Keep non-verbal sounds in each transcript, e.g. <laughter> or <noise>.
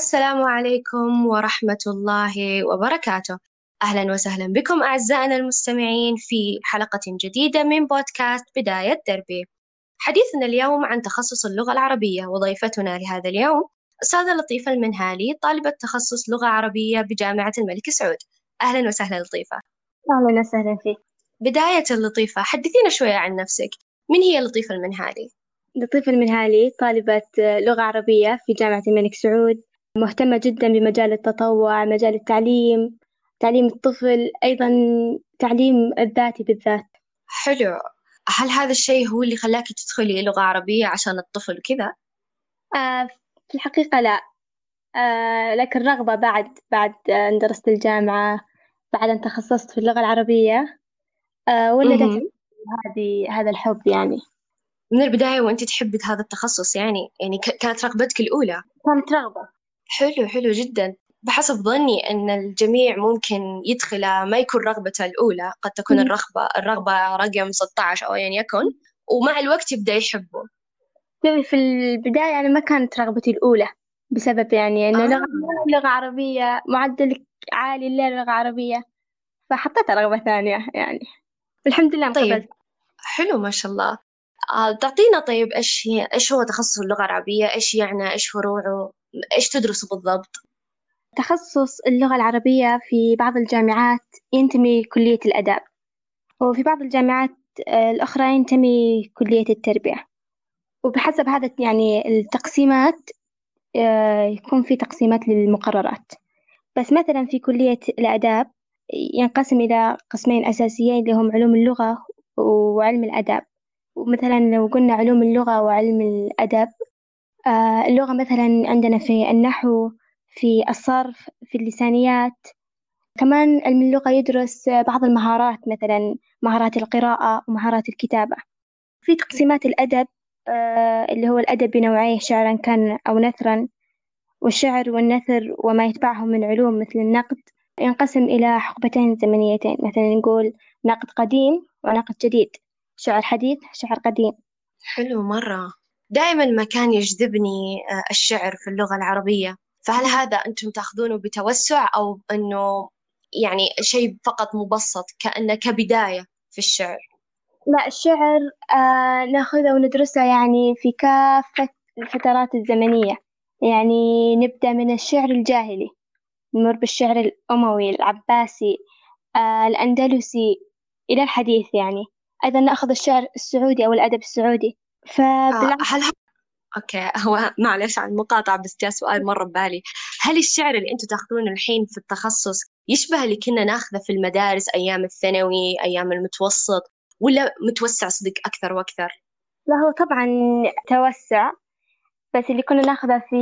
السلام عليكم ورحمة الله وبركاته. أهلا وسهلا بكم أعزائنا المستمعين في حلقة جديدة من بودكاست بداية دربي. حديثنا اليوم عن تخصص اللغة العربية وضيفتنا لهذا اليوم أستاذة لطيفة المنهالي طالبة تخصص لغة عربية بجامعة الملك سعود. أهلا وسهلا لطيفة. أهلا وسهلا فيك. بداية لطيفة حدثينا شوية عن نفسك. من هي لطيفة المنهالي؟ لطيفة المنهالي طالبة لغة عربية في جامعة الملك سعود. مهتمة جدا بمجال التطوع مجال التعليم تعليم الطفل أيضا تعليم الذاتي بالذات. حلو. هل هذا الشيء هو اللي خلاك تدخلي لغة عربية عشان الطفل وكذا؟ آه في الحقيقة لا. آه لكن رغبة بعد بعد أن درست الجامعة بعد أن تخصصت في اللغة العربية آه ولدت هذه هذا الحب يعني. من البداية وأنت تحبي هذا التخصص يعني يعني كانت رغبتك الأولى. كانت رغبة. حلو حلو جدا. بحسب ظني أن الجميع ممكن يدخل ما يكون رغبته الأولى قد تكون مم. الرغبة الرغبة رقم 16 أو أيا يكن ومع الوقت يبدأ يحبه. شوفي في البداية أنا ما كانت رغبتي الأولى بسبب يعني إنه آه. لغة لغة عربية معدل عالي للغة عربية فحطيتها رغبة ثانية يعني. الحمد لله طيب. انقبلت. حلو ما شاء الله. آه، تعطينا طيب إيش هي إيش هو تخصص اللغة العربية؟ إيش يعني إيش فروعه؟ إيش تدرسه بالضبط؟ تخصص اللغة العربية في بعض الجامعات ينتمي كلية الآداب وفي بعض الجامعات آه، الأخرى ينتمي كلية التربية. وبحسب هذا يعني التقسيمات آه، يكون في تقسيمات للمقررات. بس مثلا في كلية الآداب ينقسم إلى قسمين أساسيين اللي هم علوم اللغة وعلم الآداب. ومثلا لو قلنا علوم اللغة وعلم الأدب اللغة مثلا عندنا في النحو في الصرف في اللسانيات. كمان علم اللغة يدرس بعض المهارات مثلا مهارات القراءة ومهارات الكتابة. في تقسيمات الأدب آه، اللي هو الأدب بنوعيه شعرا كان أو نثرا والشعر والنثر وما يتبعه من علوم مثل النقد. ينقسم إلى حقبتين زمنيتين مثلا نقول نقد قديم ونقد جديد. شعر حديث شعر قديم. حلو مرة. دائما ما كان يجذبني آه، الشعر في اللغة العربية. فهل هذا أنتم تأخذونه بتوسع أو أنه يعني شيء فقط مبسط كأنه كبداية في الشعر؟ لا الشعر آه نأخذه وندرسه يعني في كافة الفترات الزمنية. يعني نبدأ من الشعر الجاهلي نمر بالشعر الأموي العباسي آه الأندلسي إلى الحديث يعني. أيضا نأخذ الشعر السعودي أو الأدب السعودي. آه، فبالعكس هل أوكي هو معلش عن المقاطعة بس جاء سؤال مرة ببالي. هل الشعر اللي أنتم تأخذونه الحين في التخصص يشبه اللي كنا ناخذه في المدارس أيام الثانوي أيام المتوسط ولا متوسع صدق أكثر وأكثر؟ لا هو طبعا توسع بس اللي كنا ناخذه في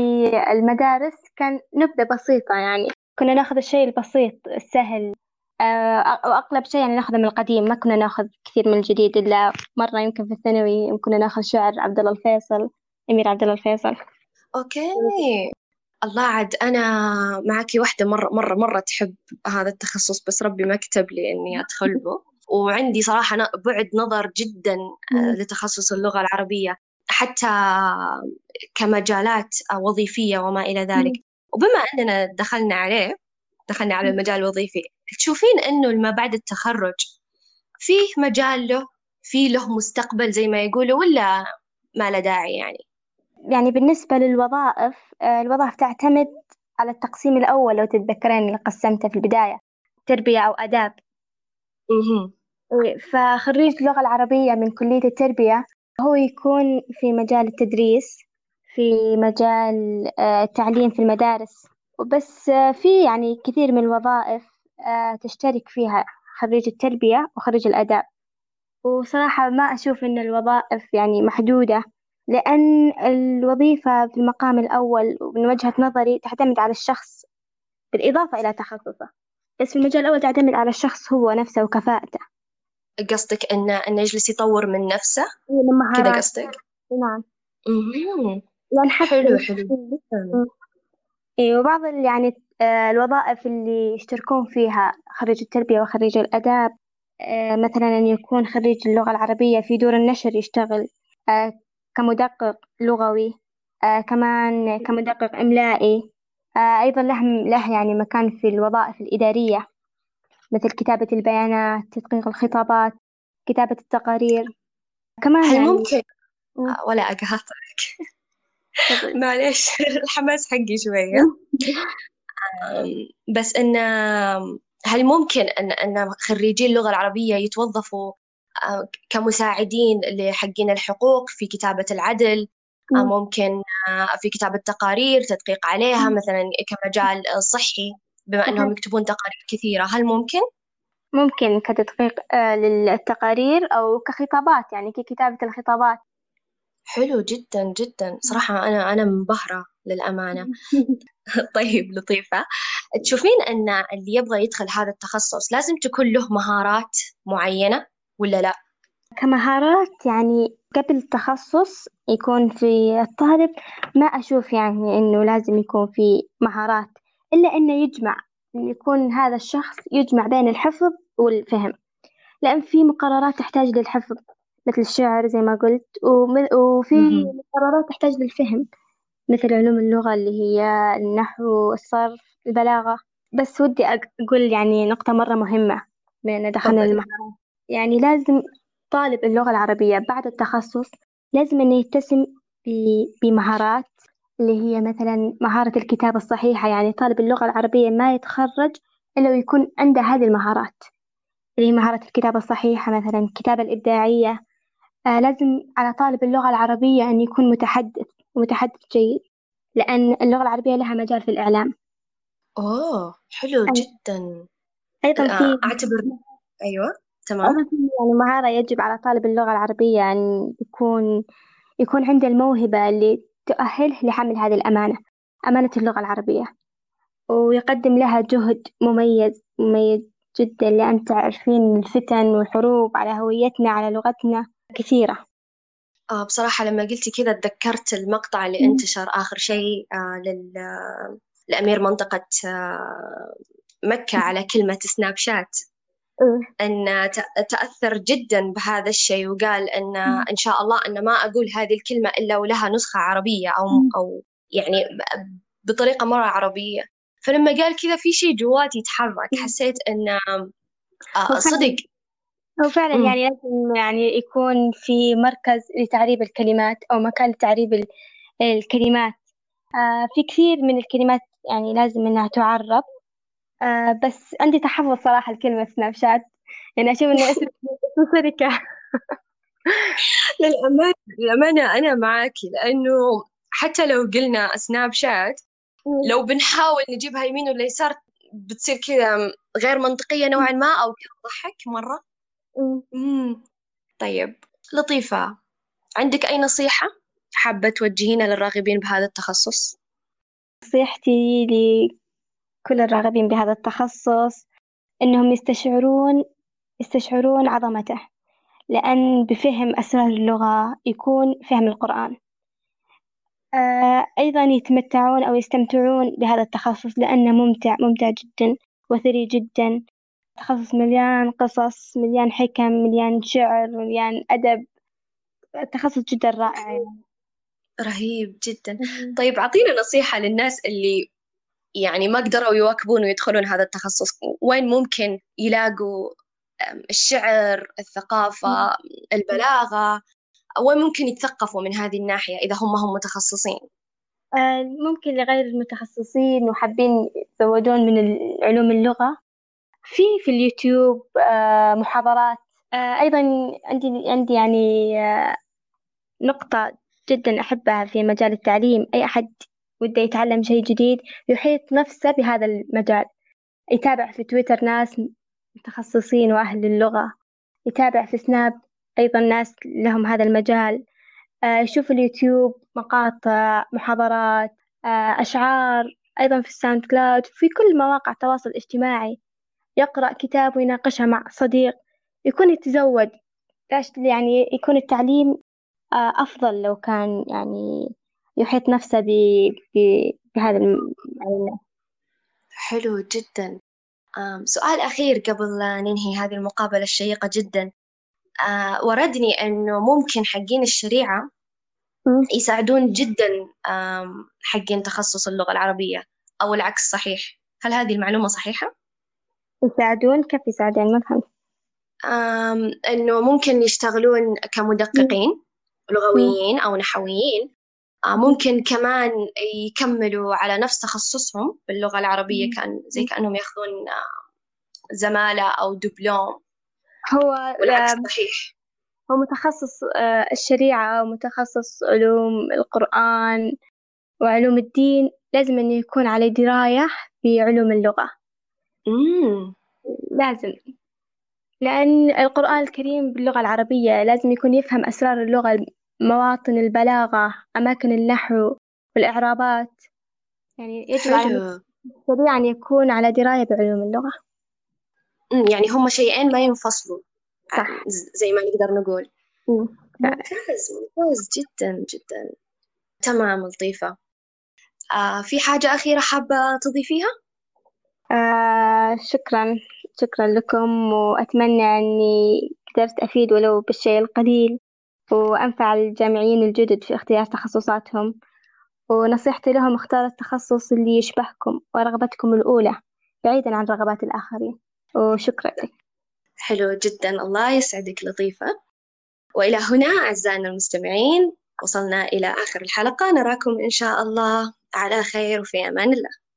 المدارس كان نبذة بسيطة يعني. كنا ناخذ الشيء البسيط السهل. وأغلب شيء يعني ناخذه من القديم. ما كنا ناخذ كثير من الجديد إلا مرة يمكن في الثانوي كنا ناخذ شعر عبد الله الفيصل أمير عبد الله الفيصل. أوكي. الله عاد أنا معك واحدة مرة مرة مرة تحب هذا التخصص بس ربي ما كتب لي إني أدخل به <laughs> وعندي صراحة بعد نظر جدا آه،. لتخصص اللغة العربية حتى كمجالات وظيفية وما إلى ذلك. وبما أننا دخلنا عليه دخلنا على المجال الوظيفي. تشوفين أنه ما بعد التخرج فيه مجال له فيه له مستقبل زي ما يقولوا ولا ما له داعي يعني؟ يعني بالنسبة للوظائف آه، الوظائف تعتمد على التقسيم الأول لو تتذكرين اللي قسمته في البداية تربية أو آداب. إيه، فخريج اللغة العربية من كلية التربية هو يكون في مجال التدريس في مجال آه، التعليم في المدارس. وبس آه، في يعني كثير من الوظائف آه، تشترك فيها خريج التربية وخريج الآداب وصراحة ما أشوف إن الوظائف يعني محدودة لأن الوظيفة في المقام الأول ومن وجهة نظري تعتمد على الشخص بالإضافة إلى تخصصه بس في المجال الأول تعتمد على الشخص هو نفسه وكفاءته. قصدك إنه إنه يجلس يطور من نفسه؟ من كذا قصدك؟ نعم. مهم. لأن حتى حلو حلو. إيه وبعض ال- يعني آه، الوظائف اللي يشتركون فيها خريج التربية وخريج الآداب آه، مثلا أن يكون خريج اللغة العربية في دور النشر يشتغل آه، كمدقق لغوي آه، كمان كمدقق إملائي آه، أيضا له له يعني مكان في الوظائف الإدارية مثل كتابة البيانات تدقيق الخطابات كتابة التقارير كمان هل يعني ممكن؟ ولا أقاطعك معلش. <laughs> الحماس حقي شوية. بس إن هل ممكن أن أن خريجي اللغة العربية يتوظفوا كمساعدين لحقين الحقوق في كتابة العدل؟ مم. ممكن في كتابة تقارير تدقيق عليها مثلا كمجال صحي بما أنهم يكتبون تقارير كثيرة هل ممكن؟ ممكن كتدقيق آه، للتقارير أو كخطابات يعني ككتابة الخطابات. حلو جدا جدا. صراحة أنا أنا منبهرة للأمانة. <laughs> طيب لطيفة. تشوفين أن اللي يبغى يدخل هذا التخصص لازم تكون له مهارات معينة ولا لا؟ كمهارات يعني قبل التخصص يكون في الطالب ما أشوف يعني إنه لازم يكون في مهارات إلا إنه يجمع إنه يكون هذا الشخص يجمع بين الحفظ والفهم. لأن في مقررات تحتاج للحفظ. مثل الشعر زي ما قلت وفي. مقررات تحتاج للفهم مثل علوم اللغة اللي هي النحو الصرف البلاغة. بس ودي أق- أقول يعني نقطة مرة مهمة بين دخلنا المهارات يعني لازم طالب اللغة العربية بعد التخصص لازم إنه يتسم بمهارات اللي هي مثلا مهارة الكتابة الصحيحة. يعني طالب اللغة العربية ما يتخرج إلا ويكون عنده هذه المهارات اللي هي مهارة الكتابة الصحيحة مثلا الكتابة الإبداعية لازم على طالب اللغة العربية أن يكون متحدث ومتحدث جيد لأن اللغة العربية لها مجال في الإعلام. أوه حلو أي- جدا. أيضا آه، في أعتبر أيوة تمام. يعني مهارة يجب على طالب اللغة العربية أن يكون يكون عنده الموهبة اللي تؤهله لحمل هذه الأمانة أمانة اللغة العربية. ويقدم لها جهد مميز مميز جدا لأن تعرفين الفتن والحروب على هويتنا على لغتنا. كثيرة. آه بصراحة لما قلتي كذا تذكرت المقطع اللي انتشر آخر شيء آه لل لأمير منطقة آه مكة على كلمة سناب شات. أن تأثر جدا بهذا الشيء وقال أن إن شاء الله أن ما أقول هذه الكلمة إلا ولها نسخة عربية أو أو يعني بطريقة مرة عربية. فلما قال كذا في شيء جواتي يتحرك حسيت أن آه صدق هو فعلا مم. يعني لازم يعني يكون في مركز لتعريب الكلمات أو مكان لتعريب ال- الكلمات. آه في كثير من الكلمات يعني لازم إنها تعرب. آه بس عندي تحفظ صراحة لكلمة سناب شات. يعني أشوف إنه اسم شركة <laughs> للأمانة للأمانة أنا معاكي لأنه حتى لو قلنا سناب شات لو بنحاول نجيبها يمين ولا يسار بتصير كذا غير منطقية نوعا ما أو كذا تضحك مرة. طيب. لطيفة. عندك أي نصيحة حابة توجهينها للراغبين بهذا التخصص؟ نصيحتي لكل الراغبين بهذا التخصص إنهم يستشعرون يستشعرون عظمته لأن بفهم أسرار اللغة يكون فهم القرآن. آه، أيضا يتمتعون أو يستمتعون بهذا التخصص لأنه ممتع ممتع جدا وثري جدا. تخصص مليان قصص مليان حكم مليان شعر مليان أدب. تخصص جدا رائع يعني. رهيب جدا. طيب أعطينا نصيحة للناس اللي يعني ما قدروا يواكبون ويدخلون هذا التخصص. وين ممكن يلاقوا الشعر الثقافة البلاغة؟ وين ممكن يتثقفوا من هذه الناحية إذا هم هم متخصصين؟ آه، ممكن لغير المتخصصين وحابين يتزودون من علوم اللغة. في في اليوتيوب آه، محاضرات. آه، أيضا عندي عندي يعني آه، نقطة جدا أحبها في مجال التعليم. أي أحد وده يتعلم شيء جديد يحيط نفسه بهذا المجال. يتابع في تويتر ناس متخصصين وأهل اللغة. يتابع في سناب أيضا ناس لهم هذا المجال. يشوف اليوتيوب مقاطع محاضرات أشعار أيضا في الساوند كلاود. في كل مواقع التواصل الاجتماعي. يقرأ كتاب ويناقشها مع صديق يكون يتزود يعني يكون التعليم آه، أفضل لو كان يعني يحيط نفسه ب... ب... بهذا الم... يعني. حلو جدا. سؤال أخير قبل لا ننهي هذه المقابلة الشيقة جدا. أه، وردني أنه ممكن حقين الشريعة. يساعدون جدا حقين تخصص اللغة العربية أو العكس صحيح. هل هذه المعلومة صحيحة؟ يساعدون كيف يساعدون؟ ما فهمت. إنه ممكن يشتغلون كمدققين لغويين أو نحويين. آه، ممكن كمان يكملوا على نفس تخصصهم باللغة العربية كان زي كأنهم ياخذون آه، زمالة أو دبلوم. هو والعكس صحيح. هو متخصص آه، الشريعة ومتخصص علوم القرآن وعلوم الدين. لازم إنه يكون على دراية بعلوم اللغة. لازم. لأن القرآن الكريم باللغة العربية لازم يكون يفهم أسرار اللغة مواطن البلاغة أماكن النحو والإعرابات. يعني يجب على السريع أن يكون على دراية بعلوم اللغة. يعني هم شيئين ما ينفصلوا. صح. زي ما نقدر نقول. ممتاز ممتاز جدا جدا. تمام لطيفة. آه في حاجة أخيرة حابة تضيفيها؟ آه شكرا شكرا لكم وأتمنى أني قدرت أفيد ولو بالشيء القليل وأنفع الجامعيين الجدد في اختيار تخصصاتهم. ونصيحتي لهم اختار التخصص اللي يشبهكم ورغبتكم الأولى بعيدا عن رغبات الآخرين. وشكرا لك. حلو جدا. الله يسعدك لطيفة. وإلى هنا أعزائنا المستمعين وصلنا إلى آخر الحلقة. نراكم إن شاء الله على خير وفي أمان الله.